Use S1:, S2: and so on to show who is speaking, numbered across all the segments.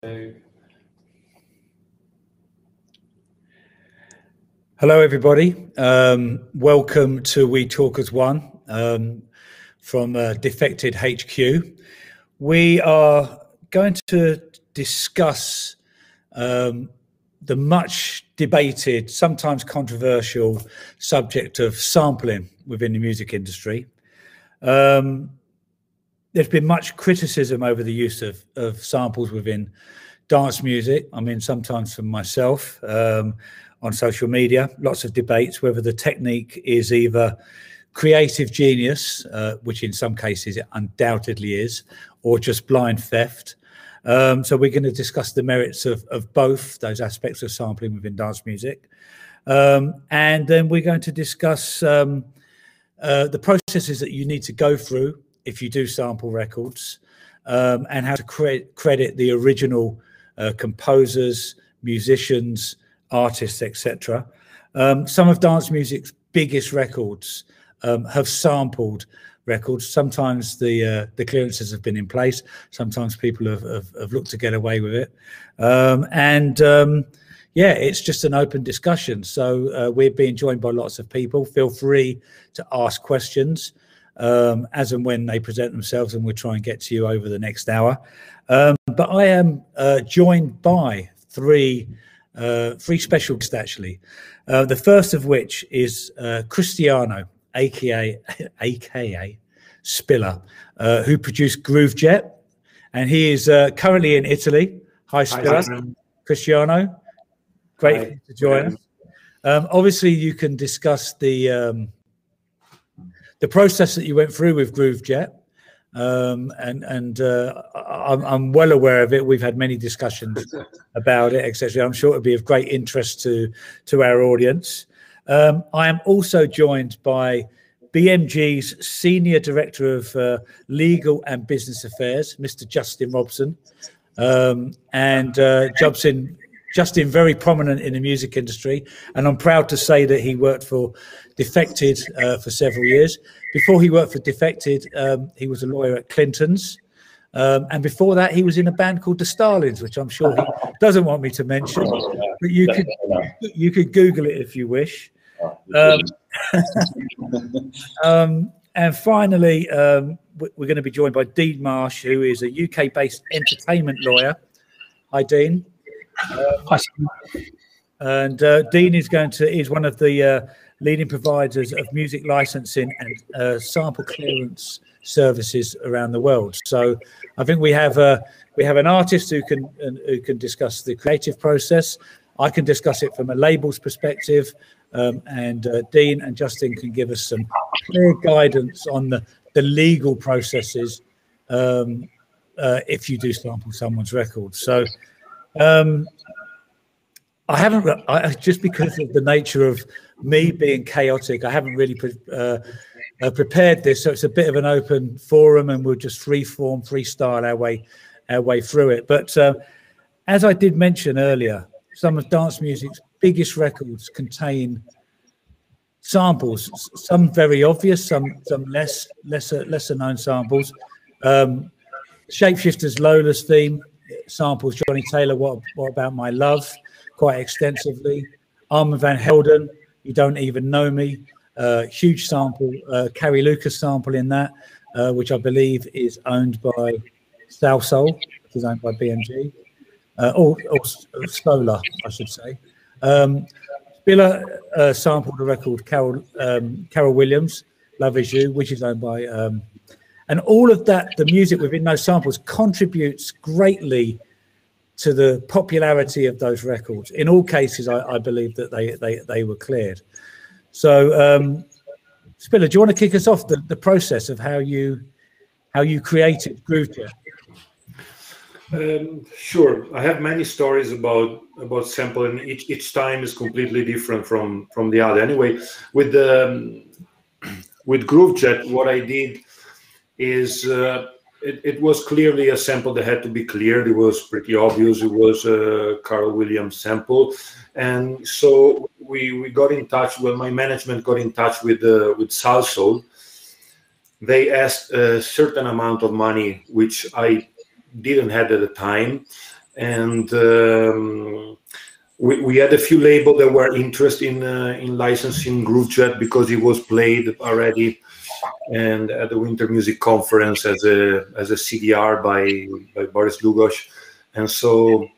S1: Hello, everybody. Um, welcome to We Talk as One um, from uh, Defected HQ. We are going to discuss um, the much debated, sometimes controversial subject of sampling within the music industry. There's been much criticism over the use of, of samples within dance music. I mean, sometimes from myself um, on social media, lots of debates whether the technique is either creative genius, uh, which in some cases it undoubtedly is, or just blind theft. Um, so we're going to discuss the merits of, of both those aspects of sampling within dance music. Um, and then we're going to discuss um, uh, the processes that you need to go through if you do sample records um, and how to cre credit the original uh, composers, musicians, artists, etc. Um, some of dance music's biggest records um, have sampled records. Sometimes the uh, the clearances have been in place. Sometimes people have, have, have looked to get away with it. Um, and um, yeah, it's just an open discussion. So uh, we're being joined by lots of people. Feel free to ask questions um, as and when they present themselves, and we'll try and get to you over the next hour. Um, but I am uh, joined by three uh, three special guests actually. Uh, the first of which is uh, Cristiano, aka aka Spiller, uh, who produced Groovejet, and he is uh, currently in Italy. Hi, Spiller, Hi, Cristiano. Great Hi. to join us. Um, obviously, you can discuss the um, the process that you went through with Groovejet, um, and and uh, I'm, I'm, well aware of it. We've had many discussions about it, etc. I'm sure it'll be of great interest to to our audience. Um, I am also joined by BMG's Senior Director of uh, Legal and Business Affairs, Mr. Justin Robson, um, and uh, Justin Justin, very prominent in the music industry, and I'm proud to say that he worked for Defected uh, for several years. Before he worked for Defected, um, he was a lawyer at Clinton's. Um, and before that, he was in a band called the Starlings, which I'm sure he doesn't want me to mention. But you could you could Google it if you wish. Um, um, and finally, um, we're going to be joined by Dean Marsh, who is a UK-based entertainment lawyer. Hi, Dean. Um, and uh, Dean is going to is one of the uh, leading providers of music licensing and uh, sample clearance services around the world. So I think we have a we have an artist who can who can discuss the creative process. I can discuss it from a labels perspective, um, and uh, Dean and Justin can give us some clear guidance on the the legal processes um, uh, if you do sample someone's record. So um, I haven't I, just because of the nature of me being chaotic. I haven't really pre- uh, uh, prepared this, so it's a bit of an open forum, and we'll just free form, freestyle our way our way through it. But uh, as I did mention earlier, some of dance music's biggest records contain samples. Some very obvious, some some less lesser lesser known samples. Um, Shapeshifters Lola's theme samples Johnnie Taylor. What what about my love? quite extensively. Armand Van Helden, You Don't Even Know Me, uh, huge sample, uh, Carrie Lucas sample in that, uh, which I believe is owned by Salsoul, which is owned by BMG, uh, or, or Solar, I should say. Um, uh, sampled the record Carol, um, Carol Williams, Love Is You, which is owned by, um, and all of that, the music within those samples contributes greatly to the popularity of those records. In all cases, I, I believe that they, they, they were cleared. So, um, Spiller, do you want to kick us off the, the process of how you how you created Groovejet?
S2: Um, sure. I have many stories about about sampling. Each each time is completely different from from the other. Anyway, with the um, with Groovejet, what I did is uh, it, it, was clearly a sample that had to be cleared. It was pretty obvious. It was a Carol Williams sample, and so we we got in touch. Well, my management got in touch with uh, with Salsoul. They asked a certain amount of money, which I didn't have at the time, and um, we, we had a few labels that were interested in uh, in licensing Groovejet because it was played already and at the Winter Music Conference as a as a CDR by by Boris Dlugosch, and so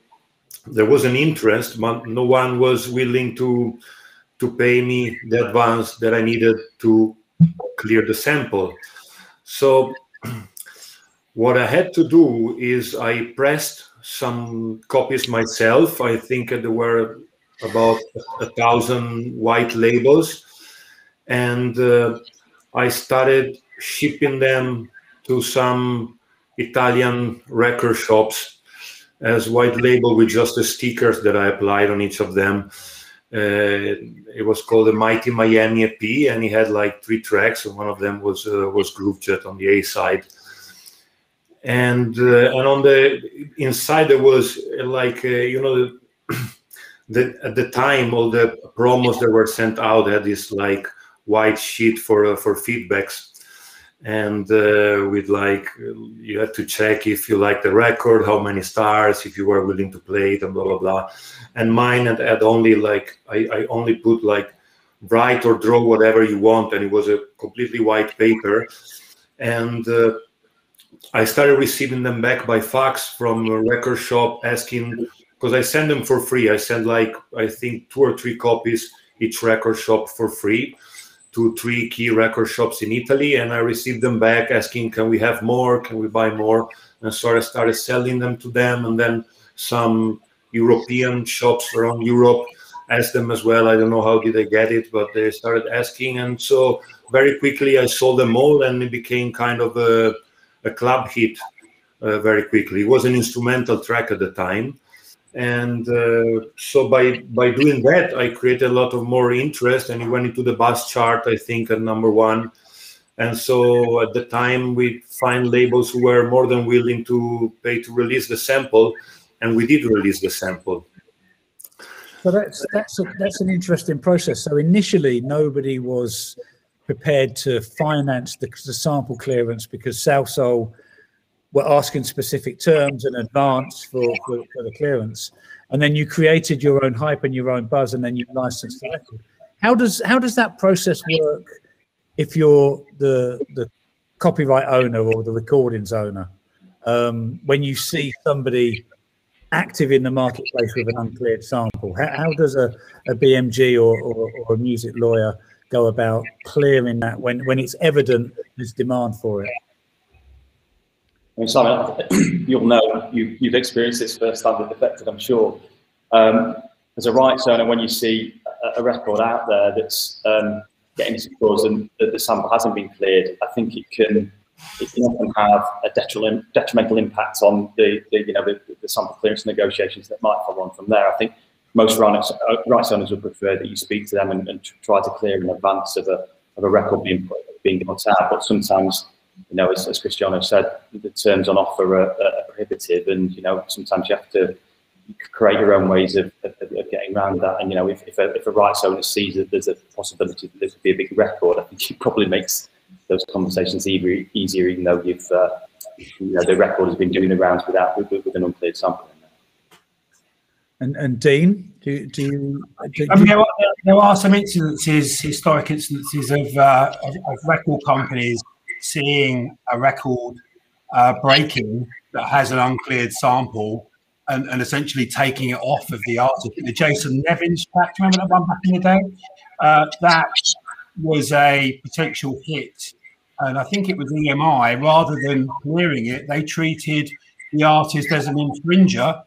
S2: there was an interest, but no one was willing to to pay me the advance that I needed to clear the sample. So what I had to do is I pressed some copies myself. I think there were about a thousand white labels, and uh, I started shipping them to some Italian record shops as white label with just the stickers that I applied on each of them. Uh, it was called the Mighty Miami EP, and he had like three tracks, and one of them was uh, was Groovejet on the A side. And uh, and on the inside there was like uh, you know the, the, at the time all the promos that were sent out had this like white sheet for uh, for feedbacks. And uh, with like you had to check if you like the record how many stars if you were willing to play it and blah blah blah. And mine had, had only like I, I only put like write or draw whatever you want and it was a completely white paper. And uh, i started receiving them back by fax from a record shop asking because i send them for free. I send like i think two or three copies each record shop for free to three key record shops in Italy, and I received them back asking, "Can we have more? Can we buy more?" And so I started selling them to them, and then some European shops around Europe asked them as well. I don't know how did they get it, but they started asking, and so very quickly I sold them all, and it became kind of a, a club hit uh, very quickly. It was an instrumental track at the time and uh, so by by doing that i created a lot of more interest and it went into the Buzz chart i think at number one. And so at the time we find labels who were more than willing to pay to release the sample and we did release the sample.
S1: So that's that's a, that's an interesting process. So initially nobody was prepared to finance the, the sample clearance because Salsoul were asking specific terms in advance for, for, for, the clearance, and then you created your own hype and your own buzz, and then you licensed the record. How does how does that process work if you're the the copyright owner or the recordings owner? Um, when you see somebody active in the marketplace with an uncleared sample, how, how does a, a BMG or, or, or a music lawyer go about clearing that when, when it's evident there's demand for it?
S3: I mean, Simon, you'll know you, have experienced this firsthand with Defected, I'm sure. Um, as a rights owner, when you see a, a record out there that's um, getting scores and the, the, sample hasn't been cleared, I think it can it can often have a detrimental, detrimental impact on the, the you know the, the, sample clearance negotiations that might follow on from there. I think most rights, rights owners would prefer that you speak to them and, and try to clear in advance of a of a record being being put out, but sometimes you know, as, as Cristiano said, the terms on offer are, are, prohibitive, and you know, sometimes you have to create your own ways of, of, of getting around that. And you know, if, if, a, if a rights owner sees that there's a possibility that there could be a big record, I think it probably makes those conversations easier, easier even though you've, uh, you know, the record has been doing the rounds without with, with an uncleared sample.
S1: And, and Dean, do, do you? Do,
S4: I mean, there, are, there are some incidences, historic incidences of, uh, of, of record companies seeing a record uh, breaking that has an uncleared sample and, and, essentially taking it off of the artist. The Jason Nevins track, remember that one back in the day? Uh, that was a potential hit. And I think it was EMI, rather than clearing it, they treated the artist as an infringer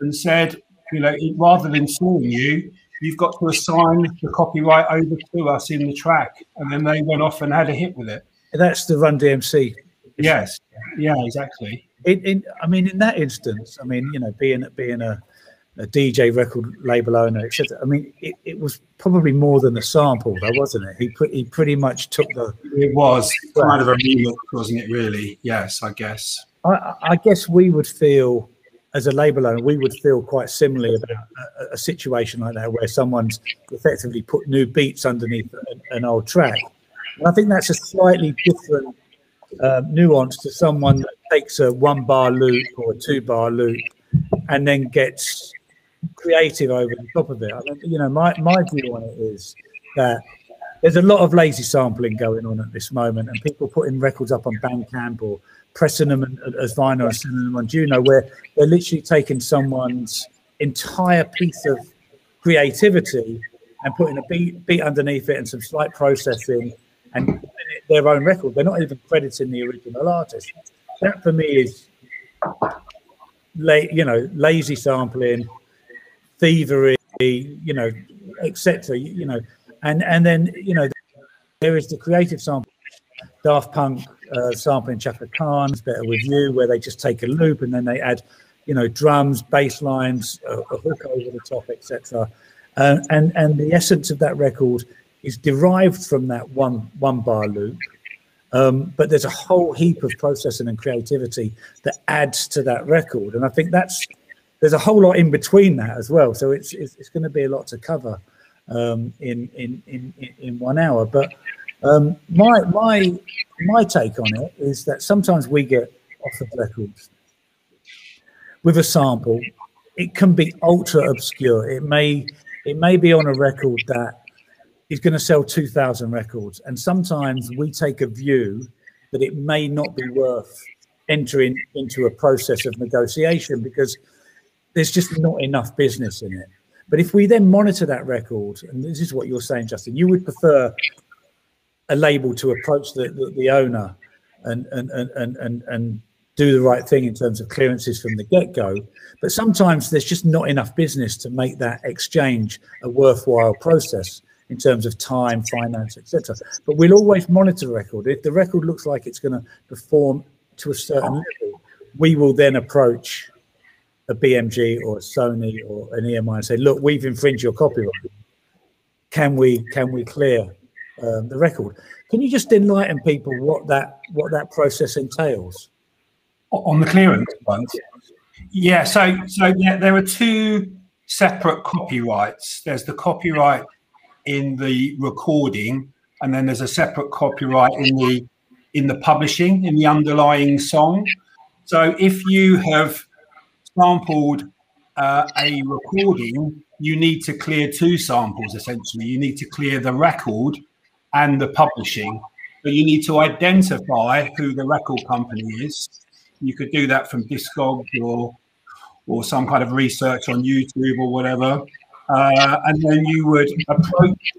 S4: and said, you know, rather than suing you, you've got to assign the copyright over to us in the track. And then they went off and had a hit with it.
S1: That's the Run DMC.
S4: Yes. Yeah, exactly.
S1: In, in, I mean, in that instance, I mean, you know, being being a, a DJ record label owner, etc. I mean, it, it was probably more than a sample, though, wasn't it? He put he pretty much took the.
S4: It was kind of a remix, wasn't it? Really? Yes, I guess.
S1: I, I guess we would feel as a label owner, we would feel quite similarly about a, a, situation like that, where someone's effectively put new beats underneath an, an old track. And I think that's a slightly different uh, nuance to someone that takes a one bar loop or a two bar loop and then gets creative over the top of it. I mean, you know, my, my view on it is that there's a lot of lazy sampling going on at this moment, and people putting records up on Bandcamp or pressing them as vinyl and sending them on Juno, where they're literally taking someone's entire piece of creativity and putting a beat, beat underneath it and some slight processing and their own record. They're not even crediting the original artist. That for me is, la- you know, lazy sampling, thievery, you know, etc. You know, and and then you know there is the creative sample, Daft Punk uh, sampling Chaka Khan's "Better with You," where they just take a loop and then they add, you know, drums, bass lines, a, a hook over the top, etc. Uh, and and the essence of that record is derived from that one one bar loop. Um, but there's a whole heap of processing and creativity that adds to that record, and I think that's there's a whole lot in between that as well. So it's it's, it's going to be a lot to cover um, in, in in in one hour. But um, my my my take on it is that sometimes we get offered records with a sample. It can be ultra obscure. It may it may be on a record that is going to sell 2,000 records, and sometimes we take a view that it may not be worth entering into a process of negotiation because there's just not enough business in it. But if we then monitor that record, and this is what you're saying, Justin, you would prefer a label to approach the, the, the owner and, and, and, and, and do the right thing in terms of clearances from the get-go. But sometimes there's just not enough business to make that exchange a worthwhile process in terms of time, finance, etc. But we'll always monitor the record. If the record looks like it's going to perform to a certain level, we will then approach a BMG or a Sony or an EMI and say, "Look, we've infringed your copyright. Can we can we clear um, the record?" Can you just enlighten people what that what that process entails?
S4: On the clearance front, yeah. So so yeah, there are two separate copyrights. There's the copyright in the recording, and then there's a separate copyright in the in the publishing in the underlying song. So if you have sampled uh, a recording, you need to clear two samples essentially. You need to clear the record and the publishing. But you need to identify who the record company is. You could do that from Discogs or or some kind of research on YouTube or whatever. Uh, and then you would approach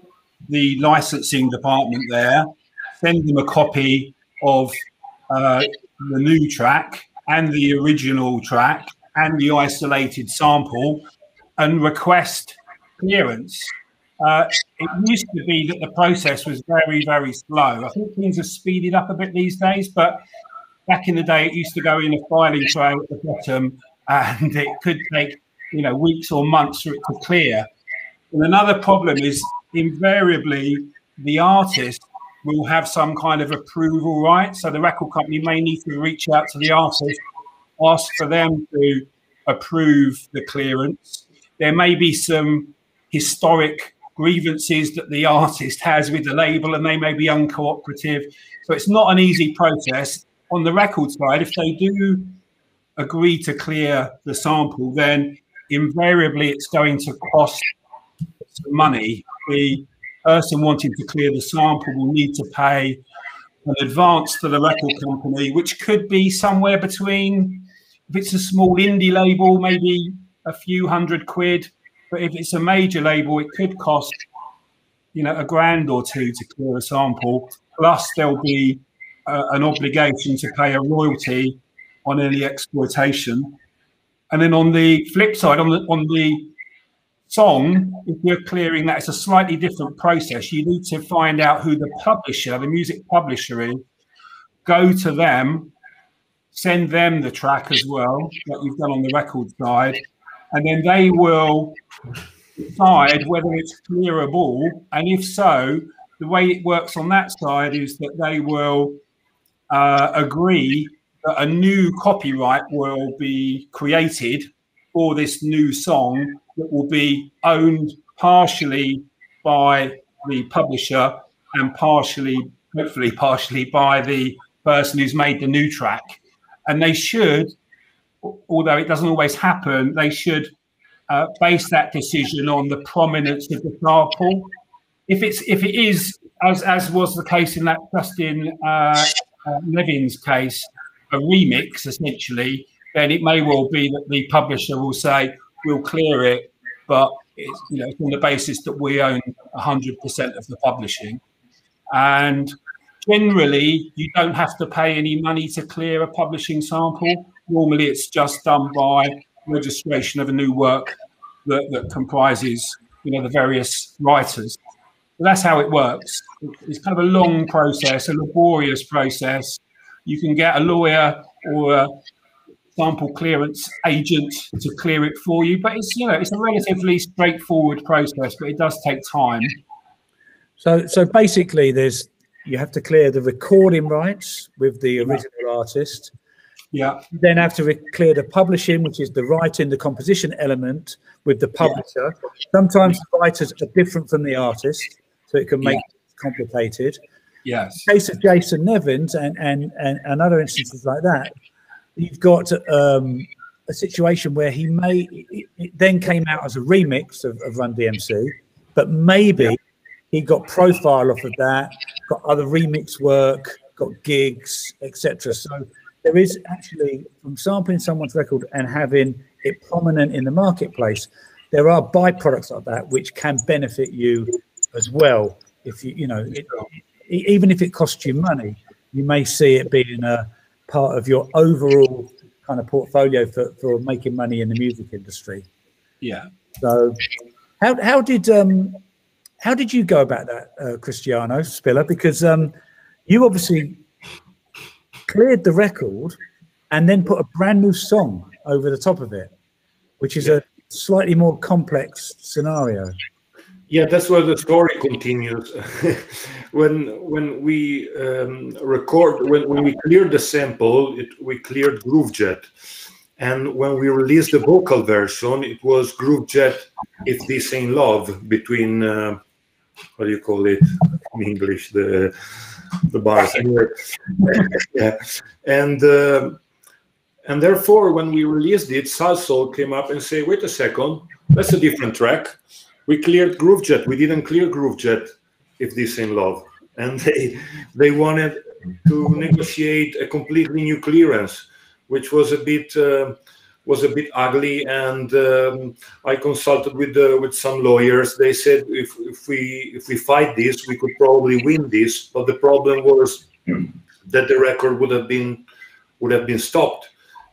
S4: the licensing department there, send them a copy of uh, the new track and the original track, and the isolated sample and request clearance. Uh, it used to be that the process was very, very slow. I think things have speeded up a bit these days, but back in the day, it used to go in a filing tray at the bottom, and it could take you know weeks or months for it to clear. And another problem is invariably the artist will have some kind of approval right. So the record company may need to reach out to the artist ask for them to approve the clearance. There may be some historic grievances that the artist has with the label and they may be uncooperative. So it's not an easy process. On the record side, if they do agree to clear the sample, then invariably it's going to cost some money. The person wanting to clear the sample will need to pay an advance to the record company, which could be somewhere between if it's a small indie label, maybe a few hundred quid. But if it's a major label, it could cost, you know, a grand or two to clear a sample. Plus, there'll be uh, an obligation to pay a royalty on any exploitation. And then on the flip side, on the on the song, if you're clearing that, it's a slightly different process. You need to find out who the publisher, the music publisher is, go to them send them the track as well that you've done on the record side, and then they will decide whether it's clearable, and if so, the way it works on that side is that they will uh, agree that a new copyright will be created for this new song that will be owned partially by the publisher and partially, hopefully, partially by the person who's made the new track and they should although it doesn't always happen, they should uh, base that decision on the prominence of the sample. If it's if it is as as was the case in that Justin uh, uh, Levin's case, a remix essentially, then it may well be that the publisher will say we'll clear it, but it's you know on the basis that we own 100% of the publishing, and generally you don't have to pay any money to clear a publishing sample. Normally, it's just done by registration of a new work that, that comprises you know the various writers. So that's how it works. It's kind of a long process, a laborious process. You can get a lawyer or a sample clearance agent to clear it for you, but it's you know it's a relatively straightforward process, but it does take time.
S1: So so basically, there's you have to clear the recording rights with the original yeah. artist.
S4: Yeah.
S1: You then have to clear the publishing, which is the writing, the composition element with the publisher. Yeah. Sometimes the writers are different from the artist, so it can make yeah. it complicated.
S4: Yes.
S1: In case of Jason Nevins and, and, and, and other instances like that, you've got um, a situation where he may, it, then came out as a remix of, of Run DMC, but maybe he got profile off of that, got other remix work, got gigs, etc. So there is actually from sampling someone's record and having it prominent in the marketplace, there are byproducts of that which can benefit you as well. If you, you know, it, even if it costs you money, you may see it being a part of your overall kind of portfolio for, for making money in the music industry.
S4: Yeah.
S1: So, how how did um how did you go about that, uh, Cristiano Spiller? Because um, you obviously cleared the record and then put a brand new song over the top of it, which is yeah. a slightly more complex scenario.
S2: Yeah, that's where the story continues. when when we um, record, when, when we cleared the sample, it, we cleared GrooveJet. And when we released the vocal version, it was GrooveJet, If This Ain't Love, between, uh, what do you call it in English? The the bars. Yeah. And uh, and therefore, when we released it, Salsoul came up and say, wait a second, that's a different track we cleared GrooveJet. We didn't clear GrooveJet if this in love. And they they wanted to negotiate a completely new clearance, which was a bit uh, was a bit ugly. And um, I consulted with the, with some lawyers. They said if, if we if we fight this, we could probably win this. But the problem was that the record would have been would have been stopped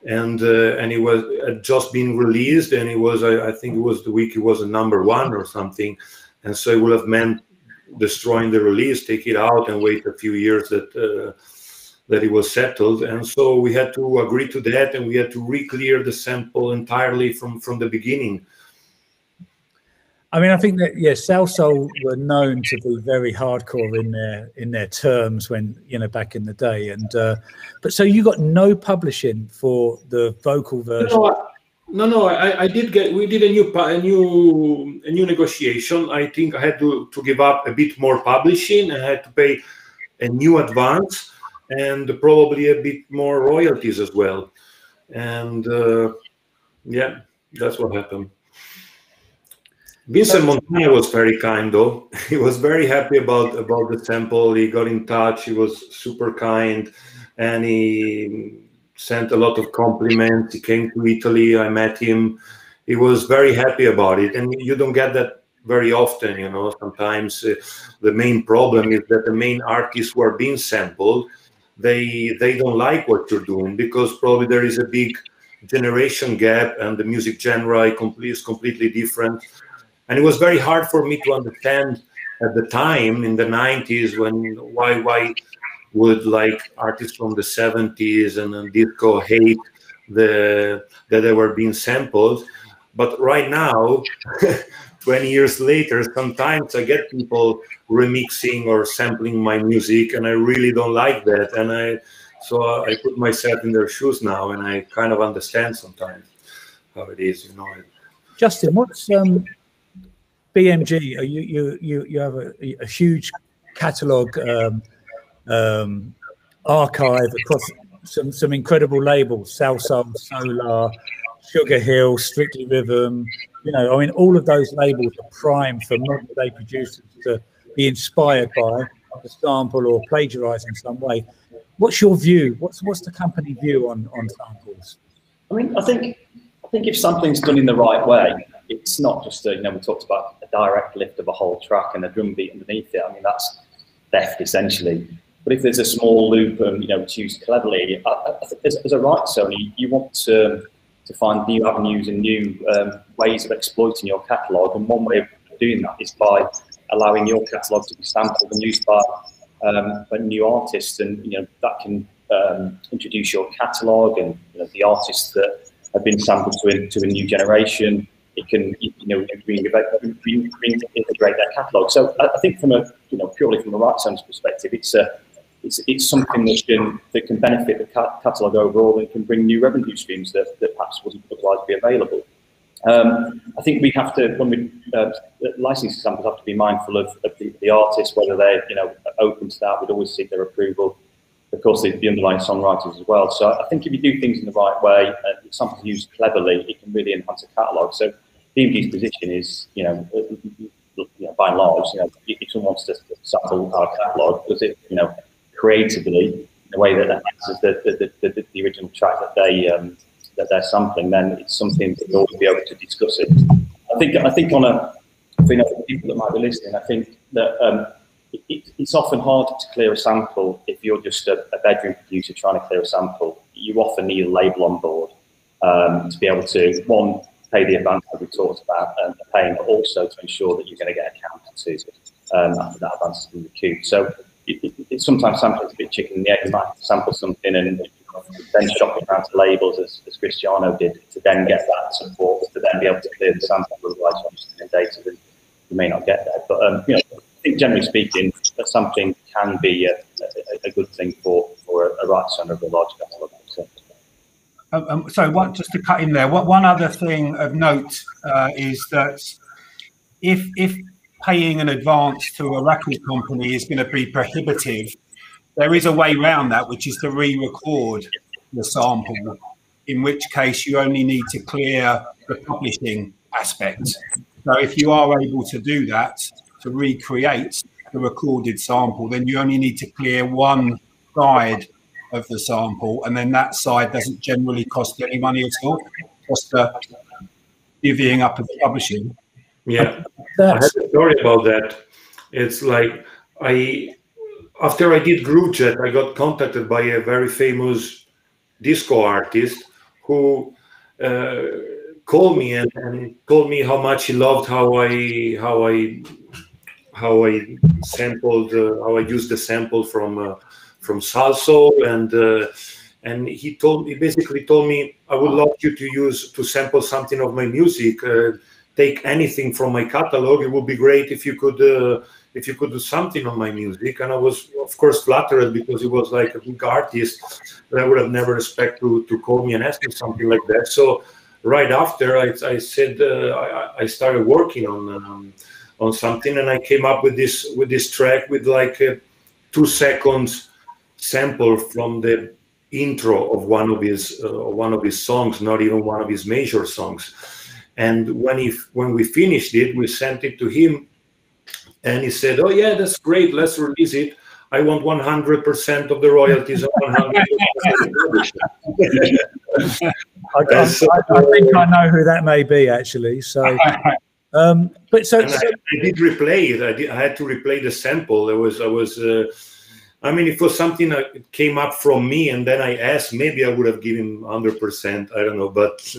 S2: and uh, and it was had just been released, and it was I, I, think it was the week it was a number one or something, and so it would have meant destroying the release, take it out, and wait a few years that uh, that it was settled, and so we had to agree to that, and we had to re-clear the sample entirely from from the beginning.
S1: I mean, I think that yeah, Salsoul were known to be very hardcore in their in their terms when you know back in the day, and uh, but so you got no publishing for the vocal version.
S2: No, no, no I, I did get. We did a new a new a new negotiation. I think I had to to give up a bit more publishing. I had to pay a new advance and probably a bit more royalties as well. And uh, yeah, that's what happened. Vincent Montana was very kind though. He was very happy about about the temple. He got in touch. He was super kind, and he sent a lot of compliments. He came to Italy. I met him. He was very happy about it, and you don't get that very often. You know, sometimes uh, the main problem is that the main artists who are being sampled, they they don't like what you're doing because probably there is a big generation gap, and the music genre is completely different and it was very hard for me to understand at the time in the 90s when why why would like artists from the 70s and disco hate the that they were being sampled. But right now 20 years later sometimes i get people remixing or sampling my music and i really don't like that. And i so i put myself in their shoes now and i kind of understand sometimes how it is you know.
S1: Justin what's um BMG, you you you you have a, a huge catalog um, um, archive across some some incredible labels: Salsoul, Solar, Sugar Hill, Strictly Rhythm. You know, I mean, all of those labels are prime for modern day producers to be inspired by the sample or plagiarize in some way. What's your view? What's what's the company view on on samples?
S3: I mean, I think I think if something's done in the right way, it's not just a, you know we talked about a direct lift of a whole track and a drum beat underneath it. I mean that's theft essentially. But if there's a small loop and you know it's used cleverly, I, I as, as, a right Sony, you want to to find new avenues and new um, ways of exploiting your catalogue. And one way of doing that is by allowing your catalogue to be sampled and used by, um, new artists. And you know that can um, introduce your catalogue and you know, the artists that have been sampled to, a, to a new generation. It can you know reintegrate their catalogue. So I, think from a you know purely from a rights right perspective, it's a it's, it's something that can that can benefit the catalogue overall and can bring new revenue streams that, that perhaps wouldn't otherwise be available. Um, I think we have to, when we uh, licensing samples, have to be mindful of, of the, the artists, whether they're you know open to that. We'd always seek their approval. Of course, the, underlying songwriters as well. So I think if you do things in the right way, uh, samples used cleverly, it can really enhance a catalogue. So BMG's position is, you know, uh, you know, by and large, you know, if someone wants to sample our catalogue, does it, you know, creatively a way that enhances the, the, the, the, the original track that they um, that they're sampling, then it's something that you'll be able to discuss it. I think I think on a for, you know, people that might be listening, I think that um, it, it's often hard to clear a sample if you're just a, a, bedroom producer trying to clear a sample. You often need a label on board um, to be able to one pay the advance talked about and paying, but also to ensure that you're going to get accounted to um, after that advance has been recouped. So it, it, it sometimes samples a bit chicken and the egg. You might sample something and then shop it around to labels as, as Cristiano did to then get that support to then be able to clear the sample. Otherwise, in data, you may not get there. But um, you know, I think generally speaking, that something can be a, a, a, good thing for for a, a rights owner of a large catalogue. So.
S4: Um, um, so, what, just to cut in there, what one other thing of note uh, is that if if paying an advance to a record company is going to be prohibitive, there is a way around that, which is to re-record the sample. In which case, you only need to clear the publishing aspect. So, if you are able to do that to recreate the recorded sample, then you only need to clear one side of the sample, and then that side doesn't generally cost any money at all. Cost the divvying up of the publishing.
S2: Yeah, I had a story about that. It's like I, after I did Groovejet, I got contacted by a very famous disco artist who uh, called me and, and, told me how much he loved how I how I how I sampled uh, how I used the sample from uh, from Salsoul and uh, and he told me basically told me I would love you to use to sample something of my music. Uh, take anything from my catalog. It would be great if you could uh, if you could do something on my music. And I was of course flattered because he was like a big artist that I would have never expect to to call me and ask me something like that. So right after I, I said uh, I, I, started working on um, on something and I came up with this with this track with like a two seconds sample from the intro of one of his uh, one of his songs, not even one of his major songs and when he when we finished it, we sent it to him, and he said, "Oh yeah, that's great. Let's release it. I want 100% of the royalties on 100
S1: I, I, I, think I know who that may be actually. So, um, but so, so
S2: I, I, did replay it. I, did, I had to replay the sample. There was I was. Uh, I mean, if it was something that came up from me, and then I asked, maybe I would have given 100%. I don't know, but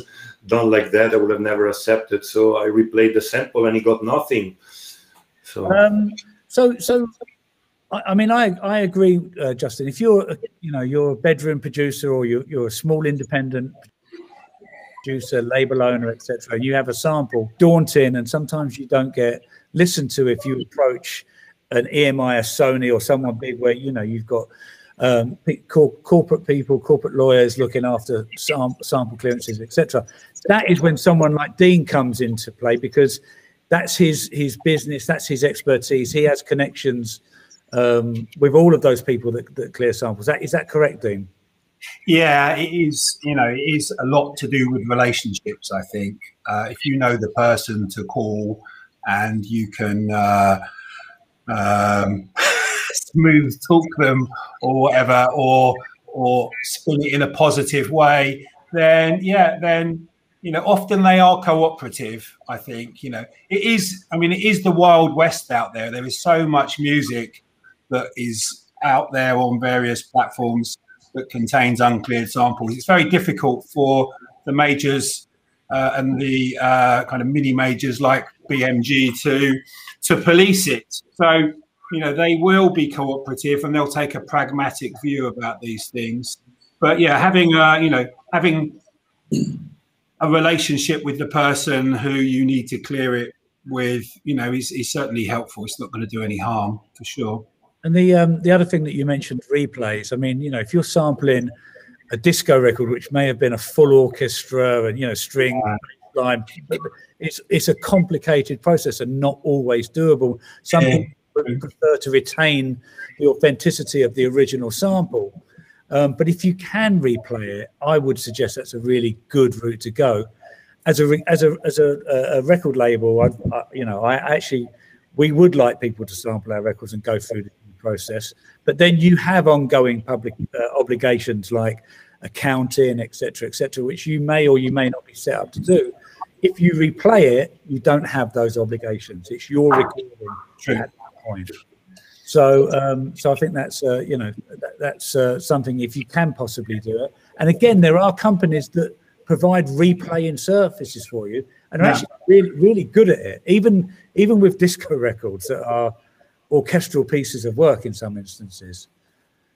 S2: done like that, I would have never accepted. So I replayed the sample and he got nothing. So,
S1: um, so, so, I, I mean, I, I agree, uh, Justin. If you're, you know, you're a bedroom producer or you're, you're a small independent producer, label owner, etc., and you have a sample, daunting, and sometimes you don't get listened to if you approach an EMI, a Sony, or someone big where you know you've got um, corporate people, corporate lawyers looking after sam- sample clearances, etc. That is when someone like Dean comes into play because that's his his business, that's his expertise. He has connections um, with all of those people that, that clear samples. That is that correct, Dean?
S4: Yeah, it is. You know, it is a lot to do with relationships. I think uh, if you know the person to call and you can uh, um, smooth talk them or whatever, or or spin it in a positive way, then yeah, then you know, often they are cooperative. I think you know it is. I mean, it is the wild west out there. There is so much music that is out there on various platforms that contains uncleared samples. It's very difficult for the majors uh, and the uh, kind of mini majors like BMG to to police it. So you know they will be cooperative and they'll take a pragmatic view about these things. But yeah, having uh, you know having a relationship with the person who you need to clear it with, you know, is, is certainly helpful. It's not going to do any harm for sure.
S1: And the um, the other thing that you mentioned, replays. I mean, you know, if you're sampling a disco record, which may have been a full orchestra and you know string line, it's it's a complicated process and not always doable. Some yeah. people prefer to retain the authenticity of the original sample. Um, but if you can replay it, I would suggest that's a really good route to go. As a as a as a, a record label, I, I, you know, I actually we would like people to sample our records and go through the process. But then you have ongoing public uh, obligations like accounting, etc., etc., which you may or you may not be set up to do. If you replay it, you don't have those obligations. It's your recording True. at that point. So, um, so I think that's uh, you know that, that's uh, something if you can possibly do it. And again, there are companies that provide replaying surfaces for you and are yeah. actually really really good at it. Even even with disco records that are orchestral pieces of work in some instances.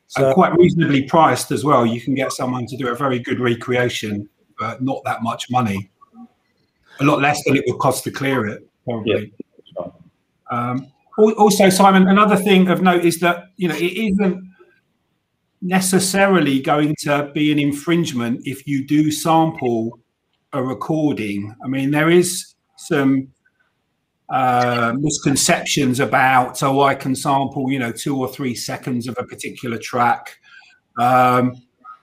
S4: So, and quite reasonably priced as well. You can get someone to do a very good recreation, but not that much money. A lot less than it would cost to clear it, probably. Yeah. Um, also, Simon, another thing of note is that you know it isn't necessarily going to be an infringement if you do sample a recording. I mean, there is some uh, misconceptions about oh I can sample you know two or three seconds of a particular track. Um,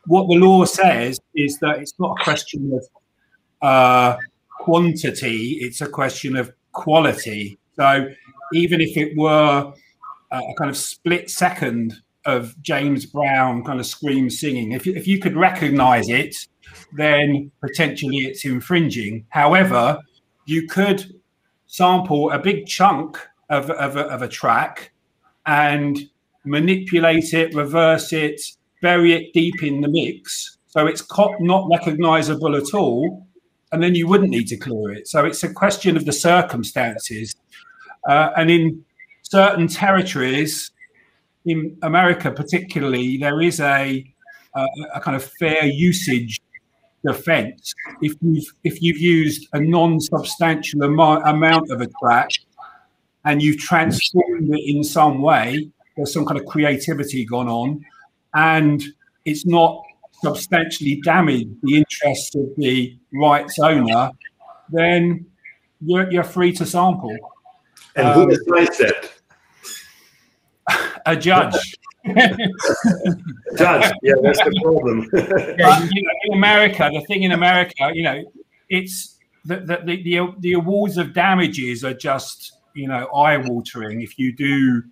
S4: what the law says is that it's not a question of uh, quantity; it's a question of quality. So even if it were a kind of split second of James Brown kind of scream singing, if, if you could recognize it, then potentially it's infringing. However, you could sample a big chunk of, of, a, of a track and manipulate it, reverse it, bury it deep in the mix. So it's not recognizable at all. And then you wouldn't need to clear it. So it's a question of the circumstances. Uh, and in certain territories, in America particularly, there is a, a, a kind of fair usage defence. If you've if you've used a non-substantial amount, amount of a track and you've transformed it in some way, there's some kind of creativity gone on, and it's not substantially damaged the interests of the rights owner, then you're, you're free to sample.
S2: And um, who decides that?
S4: A judge.
S2: judge, yeah, that's the problem.
S4: but, you know, in America, the thing in America, you know, it's the, the, the, the awards of damages are just, you know, eye watering. If you do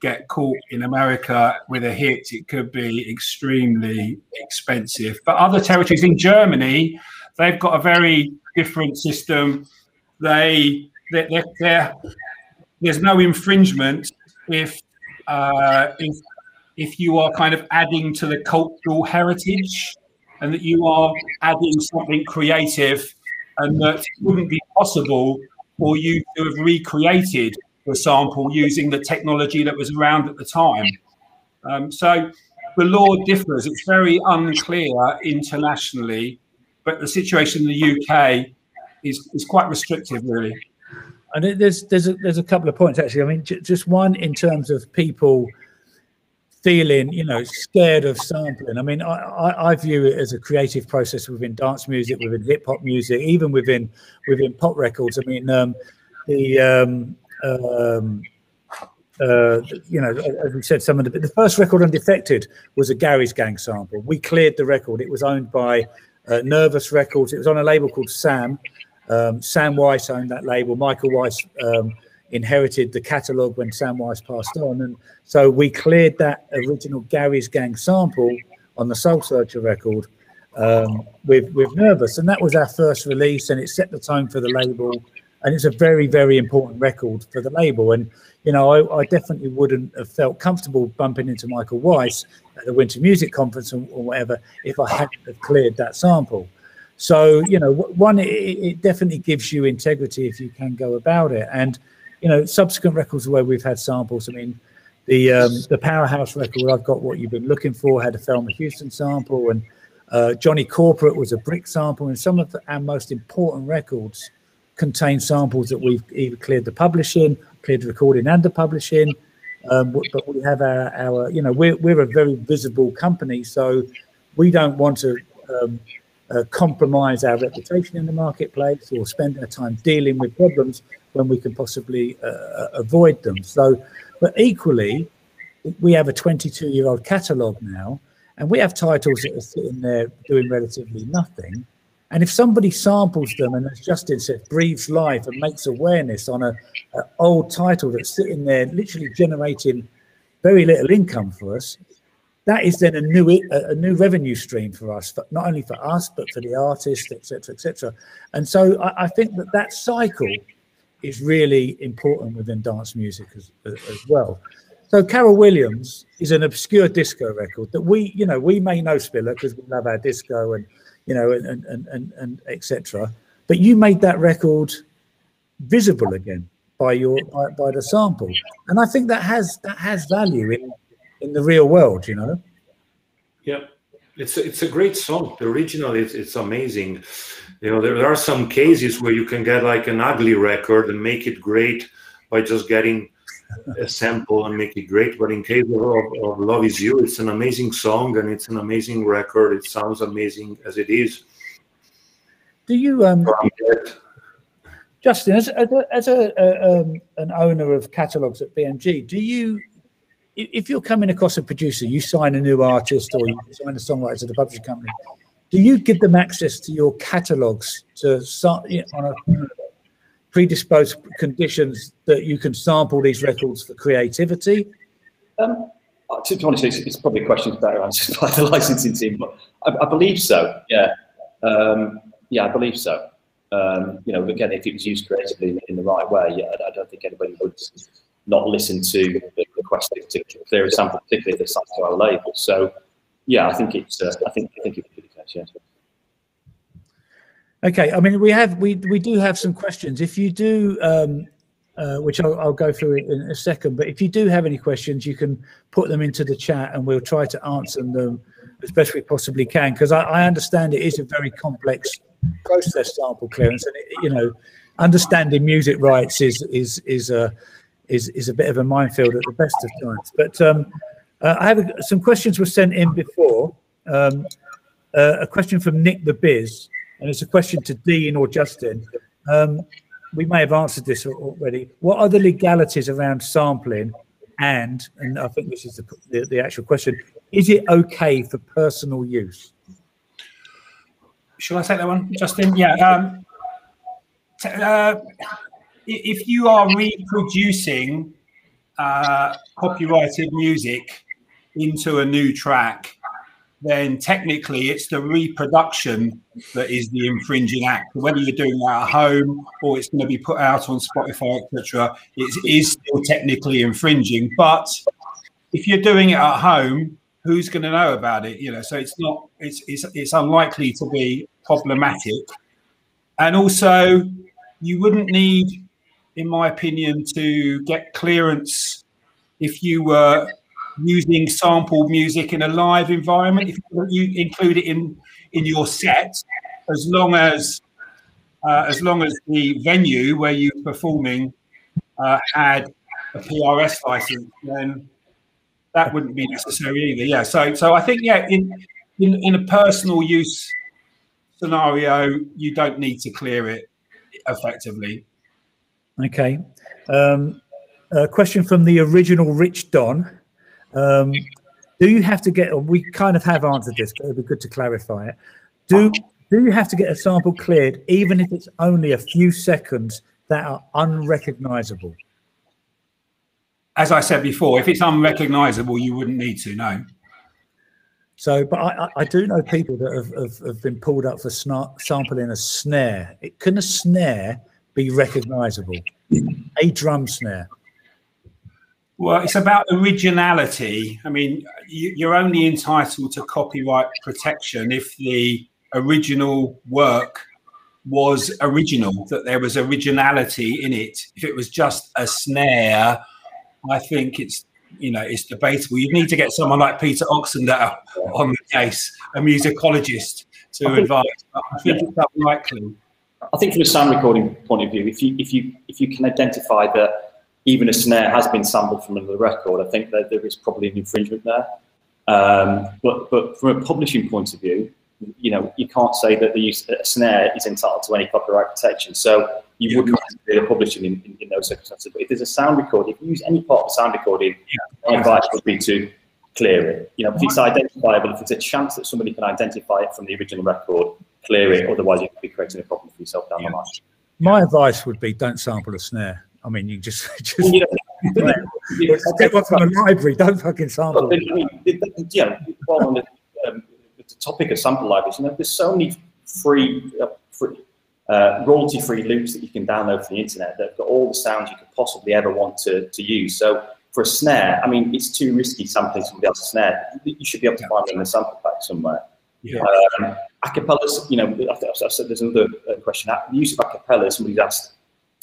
S4: get caught in America with a hit, it could be extremely expensive. But other territories in Germany, they've got a very different system. They they're, they're, there's no infringement if uh, if if you are kind of adding to the cultural heritage and that you are adding something creative and that it wouldn't be possible for you to have recreated the sample using the technology that was around at the time. Um, so the law differs. It's very unclear internationally, but the situation in the UK is, is quite restrictive, really.
S1: And there's there's a, there's a couple of points actually. I mean, j- just one in terms of people feeling, you know, scared of sampling. I mean, I, I, I, view it as a creative process within dance music, within hip hop music, even within within pop records. I mean, um, the um, um, uh, you know, as we said, some of the the first record on Defected was a Gary's Gang sample. We cleared the record. It was owned by uh, Nervous Records. It was on a label called Sam. Um, Sam Weiss owned that label. Michael Weiss um, inherited the catalog when Sam Weiss passed on, and so we cleared that original Gary's Gang sample on the Soul Searcher record um, with with Nervous, and that was our first release, and it set the tone for the label, and it's a very very important record for the label, and you know I, I definitely wouldn't have felt comfortable bumping into Michael Weiss at the Winter Music Conference or, or whatever if I hadn't have cleared that sample. So you know, one it, it definitely gives you integrity if you can go about it, and you know, subsequent records where we've had samples. I mean, the um, the Powerhouse record, I've got what you've been looking for, had a Thelma Houston sample, and uh, Johnny Corporate was a brick sample, and some of the, our most important records contain samples that we've either cleared the publishing, cleared the recording, and the publishing. Um, but we have our, our, you know, we're we're a very visible company, so we don't want to um, uh, compromise our reputation in the marketplace or spend our time dealing with problems when we can possibly uh, avoid them. So, but equally, we have a 22 year old catalogue now, and we have titles that are sitting there doing relatively nothing. And if somebody samples them and, as Justin said, breathes life and makes awareness on a, a old title that's sitting there, literally generating very little income for us, that is then a new a, new revenue stream for us, for, not only for us but for the artist, etc., etc. And so I, I, think that that cycle is really important within dance music as, as well. So Carol Williams is an obscure disco record that we, you know, we may know Spiller because we love our disco and, you know, and and and, and etc. But you made that record visible again by your by, by the sample, and I think that has that has value in in the real world. You know.
S2: Yeah, it's a, it's a great song. The original is it's amazing. You know, there, there are some cases where you can get like an ugly record and make it great by just getting a sample and make it great. But in case of, of, Love Is You, it's an amazing song and it's an amazing record. It sounds amazing as it is.
S1: Do you, um, Justin, as, as, a, as a, a um, an owner of catalogs at BMG, do you, if you're coming across a producer, you sign a new artist or you sign a songwriter to the publishing company, do you give them access to your catalogs to start you know, on a predisposed conditions that you can sample these records for creativity?
S3: Um, to be honest, it's, it's, probably a question better answered by the licensing team, but I, I believe so. Yeah, um, yeah, I believe so. Um, you know, again, if it was used creatively in the right way, yeah, I, I don't think anybody would not listen to the request to clear a sample, particularly if it's to our label. So, yeah, I think it's. Uh, I think I think it would be the case. Yeah.
S1: Okay, I mean we have we we do have some questions. If you do, um, uh, which I'll, I'll, go through in a second, but if you do have any questions, you can put them into the chat, and we'll try to answer them as best we possibly can. Because I, I, understand it is a very complex process, sample clearance, and it, you know, understanding music rights is is is a is is a bit of a minefield at the best of times. But um, uh, I have a, some questions were sent in before. Um, uh, a question from Nick the Biz and it's a question to Dean or Justin. Um, we may have answered this already. What are the legalities around sampling? And, and I think this is the, the, the actual question, is it okay for personal use?
S4: Shall I take that one, Justin? Yeah. Um, uh, if you are reproducing uh, copyrighted music into a new track, then technically it's the reproduction that is the infringing act. Whether you're doing that at home or it's going to be put out on Spotify, etc., it is still technically infringing. But if you're doing it at home, who's going to know about it? You know, so it's not it's it's it's unlikely to be problematic. And also, you wouldn't need, in my opinion, to get clearance if you were using sampled music in a live environment, if you include it in in your set, as long as uh, as long as the venue where you're performing uh, had a PRS license, then that wouldn't be necessary either. Yeah. So so I think yeah, in in, in a personal use scenario, you don't need to clear it effectively.
S1: Okay. Um, a question from the original Rich Don. Um, do you have to get? We kind of have answered this, but it'd be good to clarify it. Do do you have to get a sample cleared, even if it's only a few seconds that are unrecognizable?
S4: As I said before, if it's unrecognizable, you wouldn't need to. No.
S1: So, but I, I do know people that have, have, have been pulled up for sna- sampling a snare. It can a snare be recognizable? A drum snare.
S4: Well, it's about originality. I mean, you're only entitled to copyright protection if the original work was original, that there was originality in it. If it was just a snare, I think it's you know it's debatable. You need to get someone like Peter Oxendale on the case, a musicologist, to advise. I think it's unlikely.
S3: I think from a sound recording point of view, if you if you if you can identify that even a snare has been sampled from another record, I think that there is probably an infringement there. Um, but but from a publishing point of view, you know you can't say that the use a snare is entitled to any copyright protection. So you yeah. wouldn't be consider publishing in, in, in, those circumstances. But if there's a sound recording, if you use any part of the sound recording, yeah. my advice would be to clear it. You know, if it's identifiable, if it's a chance that somebody can identify it from the original record, clear it. Otherwise, you could be creating a problem for yourself down yeah. the line.
S1: My advice would be don't sample a snare. I mean, you just just well, you know, get one from a library. Don't fucking sample. But, I mean,
S3: you know, while on the, um, the topic of sample libraries, you know, there's so many free, uh, free uh, royalty-free loops that you can download from the internet that've got all the sounds you could possibly ever want to, to use. So for a snare, I mean, it's too risky sampling somebody else's snare. You should be able to find it in a sample pack somewhere. Yeah. Um, acapellas, you know, I said there's another uh, question. The use of acapellas, somebody's asked,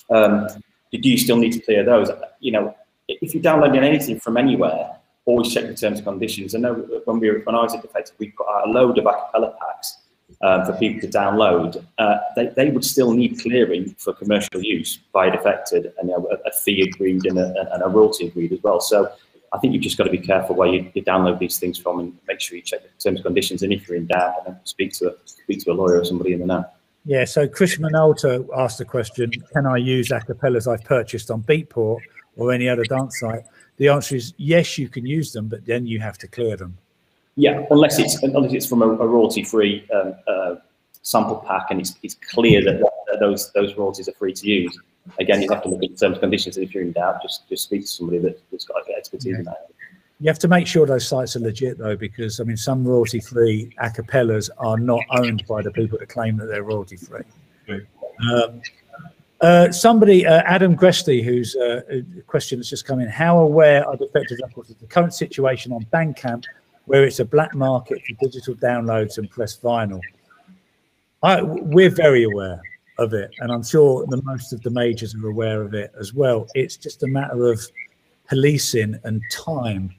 S3: um, do you still need to clear those? You know, if you're downloading anything from anywhere, always check the terms and conditions. I know when we were, when I was at Defected, we put out a load of acapella packs um, for people to download, uh, they, they would still need clearing for commercial use by Defected and a, a, fee agreed and a, and a royalty agreed as well. So I think you've just got to be careful where you, you, download these things from and make sure you check the terms and conditions. And if you're in doubt, then speak to a, speak to a lawyer or somebody in the know.
S1: Yeah, so Chris Minolta asked the question, can I use acapellas I've purchased on Beatport or any other dance site? The answer is yes, you can use them, but then you have to clear them.
S3: Yeah, unless it's unless it's from a, a royalty-free um, uh, sample pack and it's, it's clear that, that, those those royalties are free to use. Again, you have to look at the terms and conditions. If you're in doubt, just just speak to somebody that, has got expertise yeah. in that.
S1: You have to make sure those sites are legit though, because I mean, some royalty-free acapellas are not owned by the people that claim that they're royalty-free. Um, uh, somebody, uh, Adam Gresty, whose uh, question has just come in, how aware are Defected Records of the current situation on Bandcamp where it's a black market for digital downloads and press vinyl. I, we're very aware of it, and I'm sure the most of the majors are aware of it as well. It's just a matter of policing and time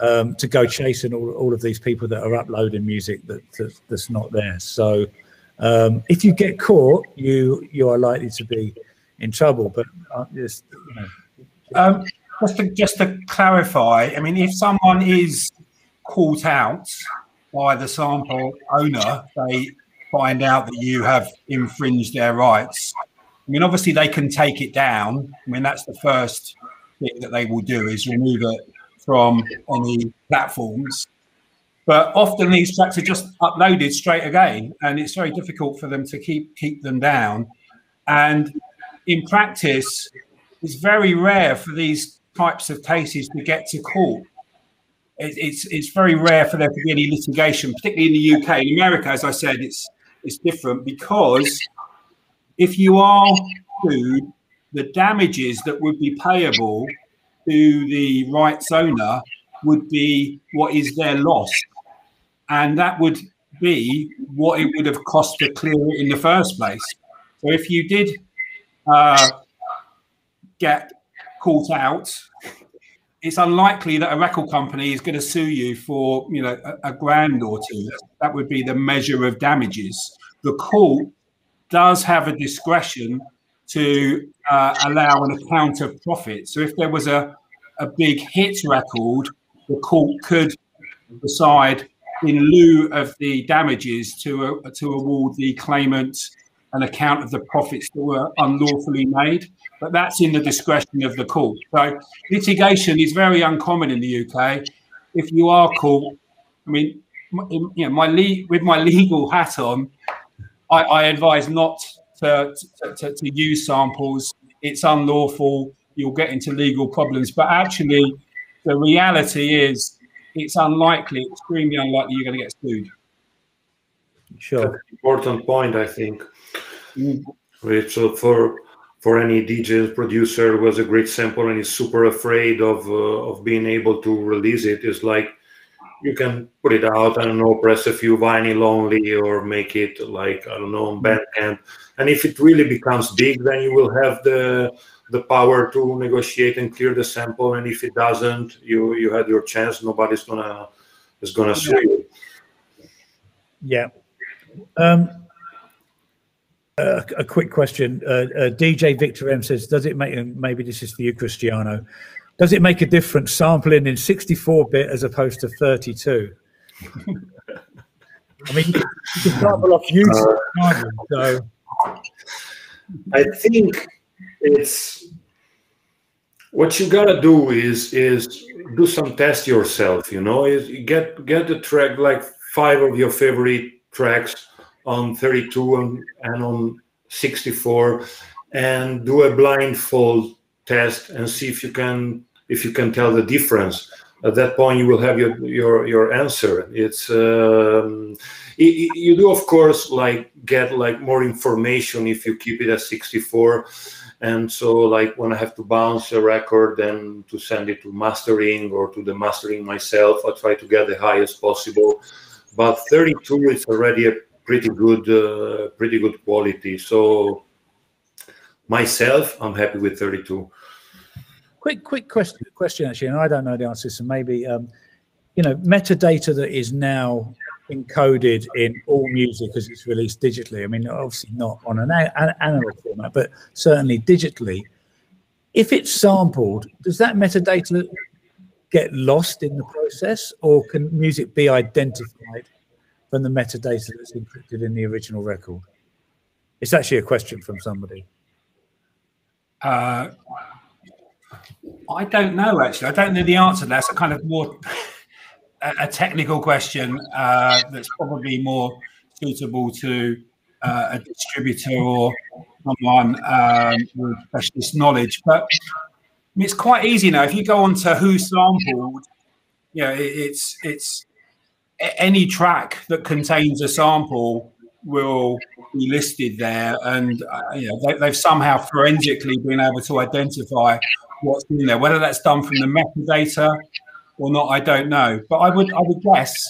S1: um, to go chasing all, all of these people that are uploading music that, that that's not there. So um, if you get caught, you you are likely to be in trouble. But uh, just you know.
S4: Um, just to, just to clarify, I mean, if someone is caught out by the sample owner, they find out that you have infringed their rights. I mean, obviously they can take it down. I mean, that's the first thing that they will do is remove it from any platforms. But often these tracks are just uploaded straight again, and it's very difficult for them to keep keep them down. And in practice, it's very rare for these types of cases to get to court it's it's very rare for there to be any litigation, particularly in the UK. In America, as I said, it's it's different because if you are sued, the damages that would be payable to the rights owner would be what is their loss, and that would be what it would have cost to clear it in the first place. So if you did uh, get caught out it's unlikely that a record company is going to sue you for you know a, a, grand or two. That would be the measure of damages. The court does have a discretion to uh, allow an account of profit. So if there was a a big hit record, the court could decide in lieu of the damages to uh, to award the claimant an account of the profits that were unlawfully made, but that's in the discretion of the court. So litigation is very uncommon in the UK. If you are caught, I mean, you know, my le- with my legal hat on, I, I advise not to, to, to, to use samples. It's unlawful. You'll get into legal problems. But actually, the reality is it's unlikely, extremely unlikely, you're going to get sued.
S1: Sure.
S2: important point, I think.
S4: Mm.
S2: Which uh, for for any DJ producer who has a great sample and is super afraid of uh, of being able to release it. it is like you can put it out. I don't know, press a few vinyl only, or make it like I don't know on Bandcamp. And if it really becomes big, then you will have the the power to negotiate and clear the sample. And if it doesn't, you you had your chance. Nobody's gonna is gonna sue you.
S1: Yeah. Um, uh, a quick question. Uh, uh, DJ Victor M says, "Does it make?" Maybe this is for you, Cristiano. Does it make a difference sampling in 64-bit as opposed to 32? I mean, you can, sample off YouTube, can't so
S2: I think it's what you gotta do is is do some test yourself. You know, is get get the track like five of your favorite tracks on 32 and, and on 64, and do a blindfold test and see if you can if you can tell the difference. At that point, you will have your your your answer. It's um, y- you do of course like get like more information if you keep it at 64 and so like when i have to bounce a record then to send it to mastering or to the mastering myself i try to get the highest possible but 32 is already a pretty good uh, pretty good quality so myself i'm happy with 32
S1: quick, quick question, question actually, and I don't know the answer. So maybe, um, you know, metadata that is now encoded in all music as it's released digitally. I mean, obviously not on an, an analog format, but certainly digitally. If it's sampled, does that metadata get lost in the process, or can music be identified from the metadata that's encrypted in the original record? It's actually a question from somebody.
S4: Uh, I don't know actually. I don't know the answer. That's a kind of more a, technical question uh, that's probably more suitable to uh, a distributor or someone um, with specialist knowledge. But it's quite easy now. If you go on to WhoSampled, you know, it, it's it's any track that contains a sample will be listed there, and uh, you know they, they've somehow forensically been able to identify what's in there. Whether that's done from the metadata or not, I don't know. But I would I would guess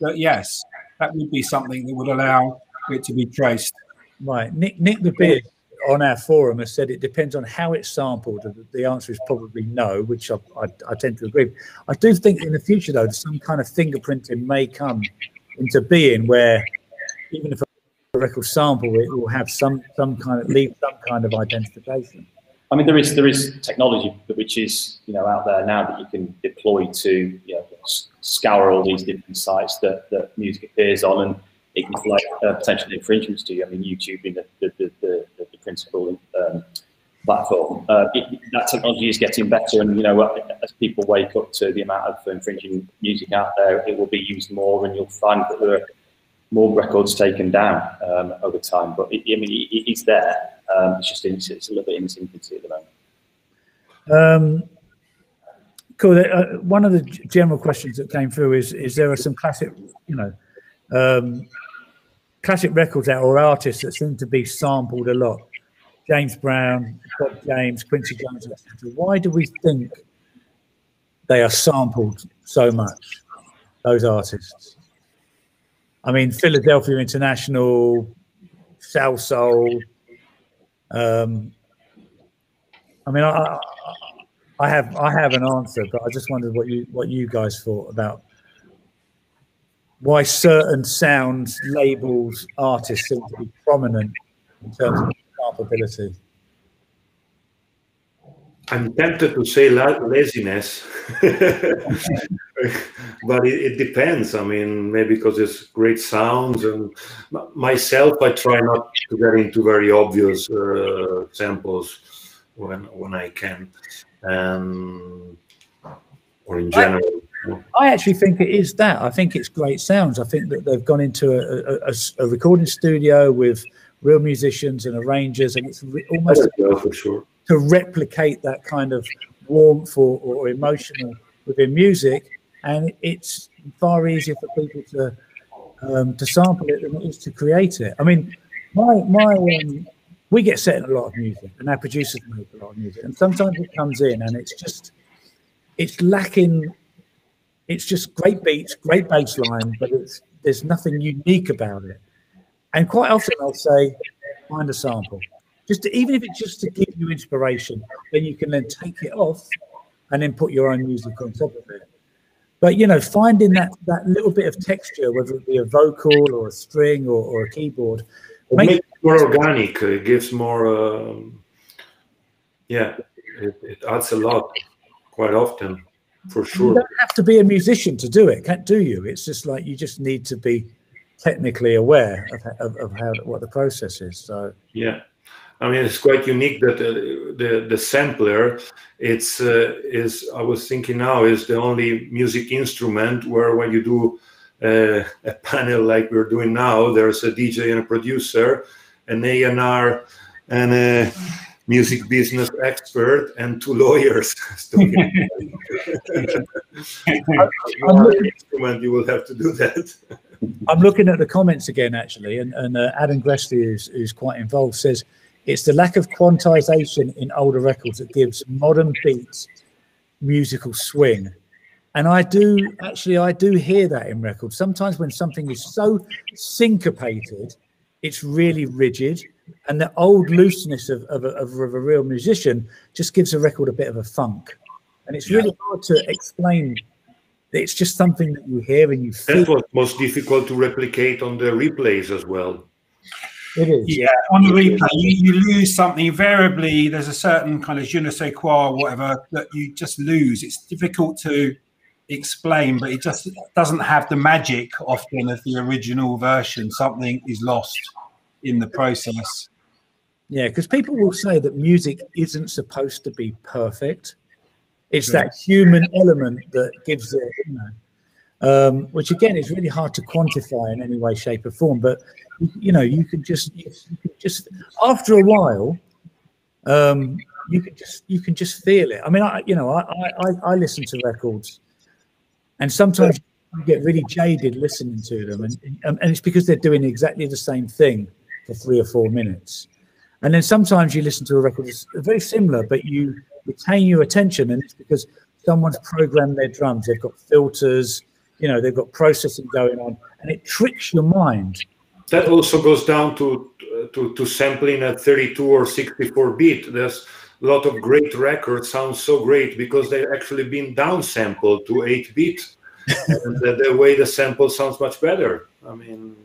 S4: that yes, that would be something that would allow it to be traced.
S1: Right. Nick, Nick the Beard on our forum has said it depends on how it's sampled. The answer is probably no, which I, I, I tend to agree. I do think in the future, though, some kind of fingerprinting may come into being where even if a record sample, it will have some some kind of leave some kind of identification.
S3: I mean, there is there is technology which is you know out there now that you can deploy to you know scour all these different sites that, that music appears on, and it can flag uh, potential infringements to you. I mean, YouTube being the the, the, um, platform, uh, it, that technology is getting better, and you know as people wake up to the amount of infringing music out there, it will be used more, and you'll find that there are more records taken down um, over time. But it, I mean, it, it's there. Um, it's just in, it's a little bit in its infancy at the moment.
S1: Um, cool. Uh, one of the general questions that came through is: Is there are some classic, you know, um, classic records out or artists that seem to be sampled a lot? James Brown, Bob James, Quincy Jones, etc. Why do we think they are sampled so much? Those artists. I mean, Philadelphia International, Salsoul. Um, I mean, I, I, have I have an answer, but I just wondered what you what you guys thought about why certain sounds, labels, artists seem to be prominent in terms of sampleability.
S2: I'm tempted to say la- laziness. but it, it, depends. I mean, maybe because it's great sounds, and myself, I try not to get into very obvious uh, samples when when I can, um, or in general.
S1: I, I actually think it is that. I think it's great sounds. I think that they've gone into a, a, a recording studio with real musicians and arrangers, and it's re- almost
S2: for sure.
S1: to replicate that kind of warmth or, or emotional within music, and it's far easier for people to um, to sample it than it is to create it. I mean, my my um, we get set in a lot of music, and our producers make a lot of music, and sometimes it comes in and it's just it's lacking. It's just great beats, great bass line, but it's there's nothing unique about it. And quite often I'll say, find a sample. Just to, even if it's just to give you inspiration, then you can then take it off and then put your own music on top of it. But you know, finding that that little bit of texture, whether it be a vocal or a string or, or a keyboard,
S2: it makes it more organic. It gives more. Um, yeah, it, it adds a lot quite often, for sure. You
S1: don't have to be a musician to do it, can't do you? It's just like you just need to be technically aware of, of, of how what the process is. So
S2: yeah. I mean, it's quite unique that uh, the the sampler, it's uh, is I was thinking now is the only music instrument where when you do uh, a panel like we're doing now, there's a DJ and a producer, an A and R, and a music business expert, and two lawyers. instrument, you will have to do that.
S1: I'm looking at the comments again, actually, and, and uh, Adam Gressley, who's, who's quite involved, says it's the lack of quantization in older records that gives modern beats musical swing. And I do actually, I do hear that in records. Sometimes when something is so syncopated, it's really rigid, and the old looseness of, of, a, of a real musician just gives a record a bit of a funk. And it's really hard to explain it's just something that you hear and you feel.
S2: That's what's most difficult to replicate on the replays as well.
S1: It is.
S4: Yeah, on the replay, you, you lose something. Invariably, there's a certain kind of je ne sais quoi, or whatever, that you just lose. It's difficult to explain, but it just doesn't have the magic often of the original version. Something is lost in the process.
S1: Yeah, because people will say that music isn't supposed to be perfect. It's that human element that gives it, you know, um, which again is really hard to quantify in any way, shape, or form. But you know, you can just, you can just after a while, um, you can just you can just feel it. I mean, I you know, I I, I listen to records, and sometimes you get really jaded listening to them, and and it's because they're doing exactly the same thing for three or four minutes. And then sometimes you listen to a record that's very similar, but you retain your attention, and it's because someone's programmed their drums. They've got filters, you know, they've got processing going on, and it tricks your mind.
S2: That also goes down to to, to sampling at 32 or 64 bit. There's a lot of great records sound so great because they've actually been downsampled to 8 bit. and the, the, way the sample sounds much better. I mean,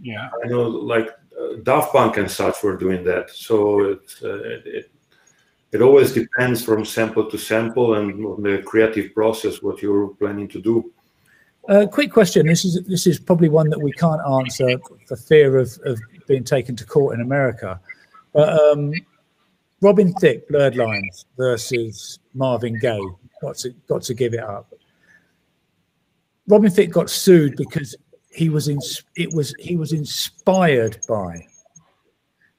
S4: yeah,
S2: I know like uh, Daft Punk and such were doing that. So it, uh, it, it always depends from sample to sample and on the creative process what you're planning to do.
S1: Uh, quick question. This is this is probably one that we can't answer for fear of, of being taken to court in America. But um, Robin Thicke, Blurred Lines versus Marvin Gaye, got to got to give it up. Robin Thicke got sued because he was in it was he was inspired by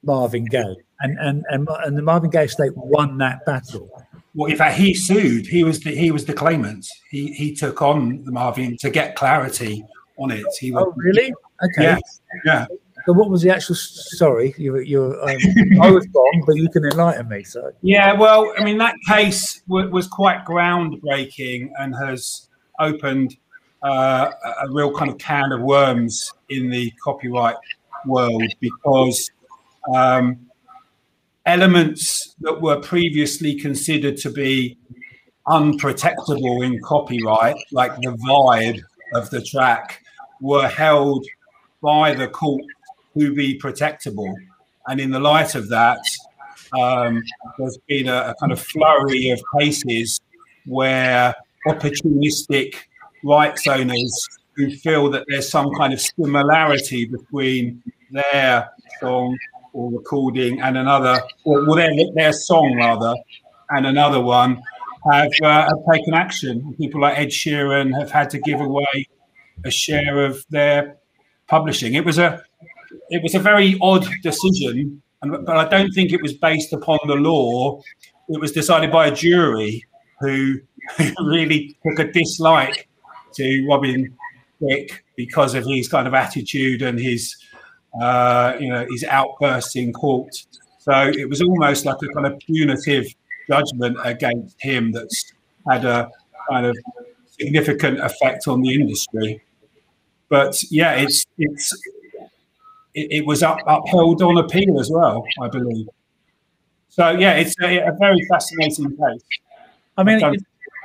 S1: Marvin Gaye and and and, and the Marvin Gaye estate won that battle.
S4: Well, in fact, he sued. He was the he was the claimant. He he took on the Marvin to get clarity on it. He
S1: was, oh, really? Okay.
S4: Yeah. Yeah.
S1: So what was the actual? Sorry, you you. Um, I was wrong, but you can enlighten me. So
S4: yeah, well, I mean that case w- was quite groundbreaking and has opened uh, a real kind of can of worms in the copyright world because um, elements that were previously considered to be unprotectable in copyright, like the vibe of the track, were held by the court to be protectable. And in the light of that, um, there's been a, a, kind of flurry of cases where opportunistic rights owners who feel that there's some kind of similarity between their song or recording and another, or well, their, their song rather, and another one have, uh, have taken action. People like Ed Sheeran have had to give away a share of their publishing. It was a it was a very odd decision, and, but I don't think it was based upon the law. It was decided by a jury who, who really took a dislike to Robin Thicke because of his kind of attitude and his uh, you know his outbursts in court. So it was almost like a kind of punitive judgment against him that's had a kind of significant effect on the industry. But yeah, it's it's it, it was up, upheld on appeal as well, I believe. So yeah, it's a, a very fascinating case.
S1: I mean,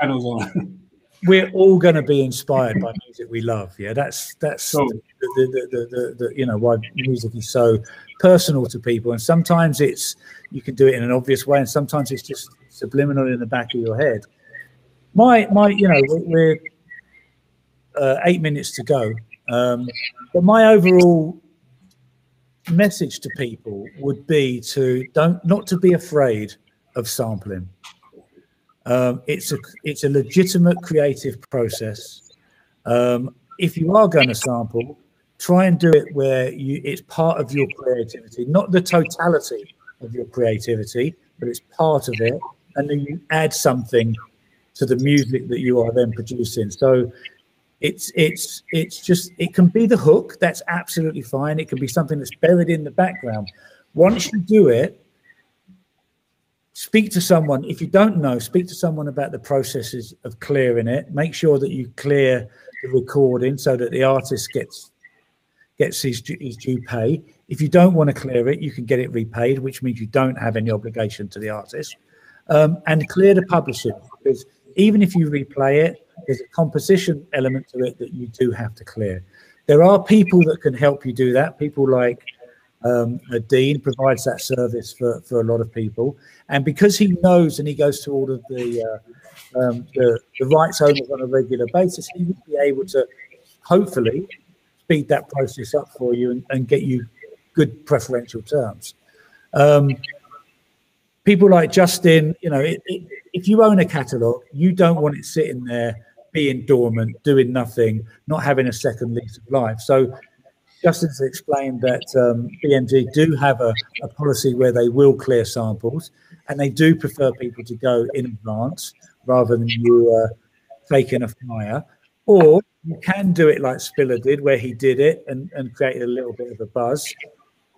S1: we're all going to be inspired by music we love. Yeah, that's that's cool. The, the, the, the, you know why music is so personal to people, and sometimes it's you can do it in an obvious way, and sometimes it's just subliminal in the back of your head. My my, you know, we're uh, eight minutes to go, um, but my overall message to people would be to don't not to be afraid of sampling. Um, it's a it's a legitimate creative process. Um, if you are going to sample, try and do it where you it's part of your creativity, not the totality of your creativity, but it's part of it, and then you add something to the music that you are then producing. So it's it's it's just it can be the hook that's absolutely fine. It can be something that's buried in the background. Once you do it speak to someone. If you don't know speak to someone about the processes of clearing it. Make sure that you clear the recording so that the artist gets gets his, his due pay if you don't want to clear it you can get it repaid which means you don't have any obligation to the artist um, and clear the publishing because even if you replay it there's a composition element to it that you do have to clear. There are people that can help you do that. People like um, Dean provides that service for, for a lot of people, and because he knows and he goes to all of the uh, um, the, the rights owners on a regular basis, he will be able to hopefully speed that process up for you and, and get you good preferential terms. Um, people like Justin, you know, it, it, if you own a catalog, you don't want it sitting there being dormant, doing nothing, not having a second lease of life. So Justin's explained that um, BMG do have a, a, policy where they will clear samples and they do prefer people to go in advance rather than you uh, taking a flyer. Or you can do it like Spiller did, where he did it and, and created a little bit of a buzz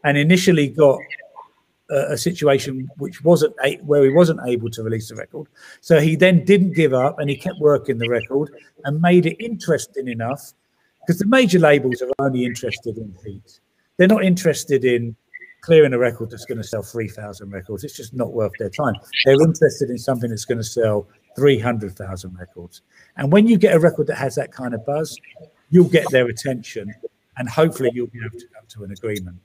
S1: and initially got a, situation which wasn't a, where he wasn't able to release the record. So he then didn't give up and he kept working the record and made it interesting enough because the major labels are only interested in heat. They're not interested in clearing a record that's going to sell 3,000 records. It's just not worth their time. They're interested in something that's going to sell 300,000 records. And when you get a record that has that kind of buzz, you'll get their attention and hopefully you'll be able to come to an agreement.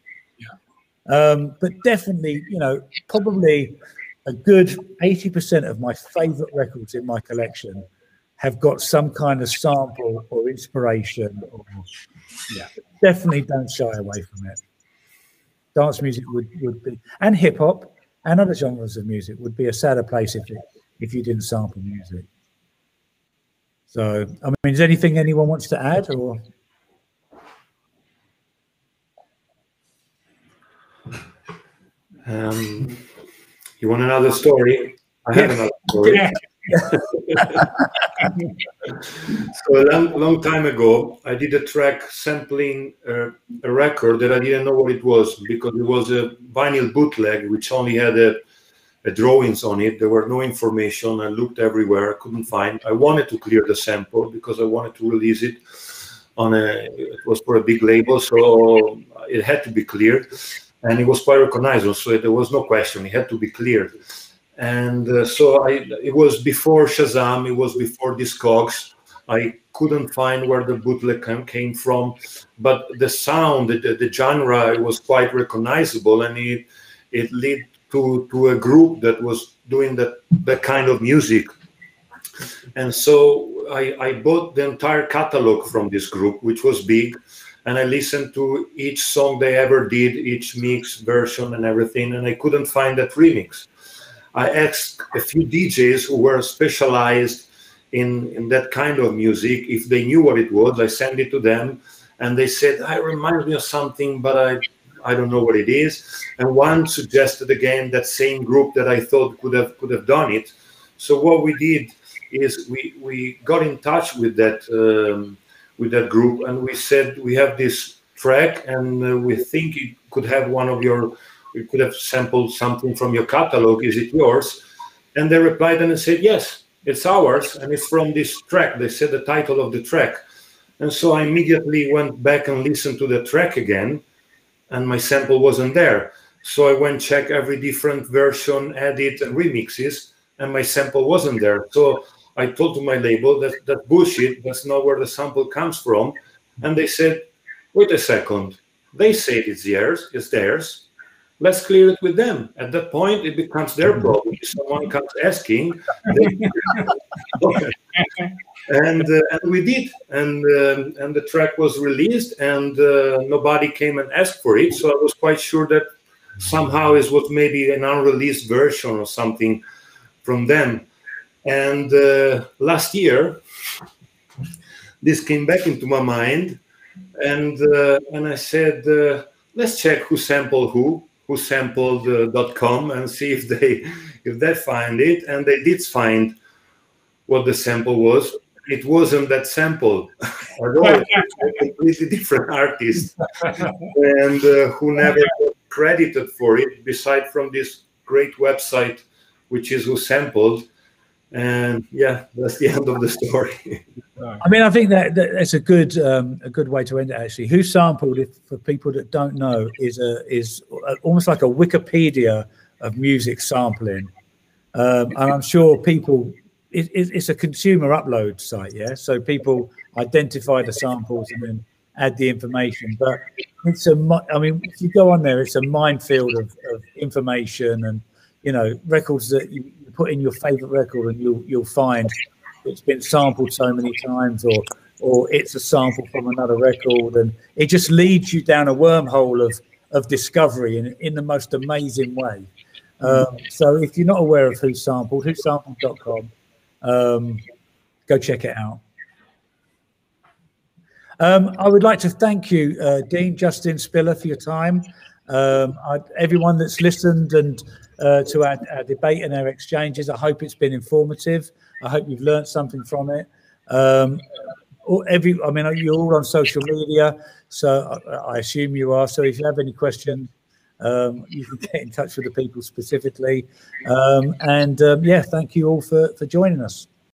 S1: Um, but definitely, you know, probably a good 80% of my favorite records in my collection have got some kind of sample or inspiration. Or, yeah, definitely don't shy away from it. Dance music would, would be, and hip hop and other genres of music would be a sadder place if it, if you didn't sample music. So, I mean, is anything anyone wants to add or?
S2: Um, you want another story? I have another story. so a long, long time ago, I did a track sampling uh, a record that I didn't know what it was because it was a vinyl bootleg which only had a, a drawings on it. There were no information. I looked everywhere. I couldn't find. I wanted to clear the sample because I wanted to release it on a. It was for a big label, so it had to be cleared and it was quite recognizable. So there was no question; it had to be cleared. And uh, so I, it was before Shazam, it was before Discogs. I couldn't find where the bootleg came from, but the sound, the, the genre, was quite recognizable, and it it led to to a group that was doing that that kind of music. And so I, I bought the entire catalog from this group, which was big, and I listened to each song they ever did, each mix version and everything, and I couldn't find that remix. I asked a few DJs who were specialized in, in that kind of music if they knew what it was. I sent it to them, and they said, "I reminds me of something, but I I don't know what it is." And one suggested again that same group that I thought could have could have done it. So what we did is we we got in touch with that um, with that group and we said we have this track and uh, we think it could have one of your we could have sampled something from your catalog. Is it yours? And they replied and said yes it's ours and it's from this track. They said the title of the track. And so i immediately went back and listened to the track again and my sample wasn't there so i went check every different version edit remixes and my sample wasn't there so I told to my label that that bullshit. That's not where the sample comes from. And they said, wait a second. They said it's theirs. It's theirs. Let's clear it with them. At that point, it becomes their problem. If someone comes asking, and uh, and we did, and um, and the track was released, and uh, nobody came and asked for it. So I was quite sure that somehow it was maybe an unreleased version or something from them. And uh, last year, this came back into my mind, and uh, and I said, uh, let's check who sampled who, WhoSampled uh, .com, and see if they if they find it. And they did find what the sample was. It wasn't that sample at all. a completely different artist, and uh, who never credited for it. Beside from this great website, which is who sampled and yeah, that's the end of the story.
S1: I mean, I think that, that that's a good um, a good way to end it. Actually, WhoSampled, if for people that don't know, is a is almost like a Wikipedia of music sampling, um, and I'm sure people. It, it's a consumer upload site, yeah. So people identify the samples and then add the information. But it's a, I mean, if you go on there, it's a minefield of, of information and you know records that you, put in your favorite record and you'll you'll find it's been sampled so many times or or it's a sample from another record. And it just leads you down a wormhole of of discovery in, in the most amazing way. Um, so if you're not aware of who sampled whosampled.com um, go check it out. Um, I would like to thank you, uh, Dean Justin Spiller, for your time. Um, I, everyone that's listened and uh, to our, our, debate and our exchanges. I hope it's been informative. I hope you've learned something from it. Um, every, I mean, you're all on social media, so I, I assume you are. So if you have any questions, um, you can get in touch with the people specifically. Um, and um, yeah, thank you all for, for joining us.